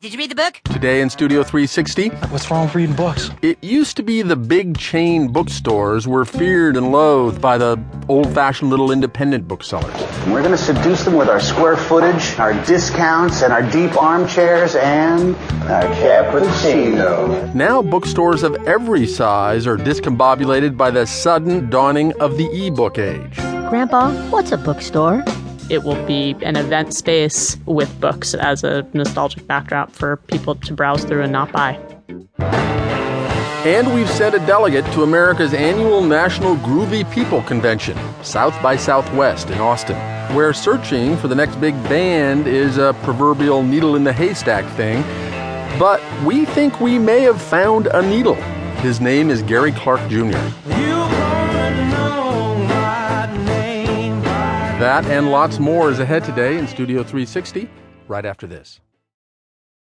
Did you read the book? Today in Studio 360, What's wrong with reading books? it used to be the big chain bookstores were feared and loathed by the old fashioned little independent booksellers. We're going to seduce them with our square footage, our discounts, and our deep armchairs, and our cappuccino. Now, bookstores of every size are discombobulated by the sudden dawning of the e book age. Grandpa, what's a bookstore? It will be an event space with books as a nostalgic backdrop for people to browse through and not buy. And we've sent a delegate to America's annual National Groovy People Convention, South by Southwest in Austin, where searching for the next big band is a proverbial needle in the haystack thing. But we think we may have found a needle. His name is Gary Clark Jr. That and lots more is ahead today in Studio 360, right after this.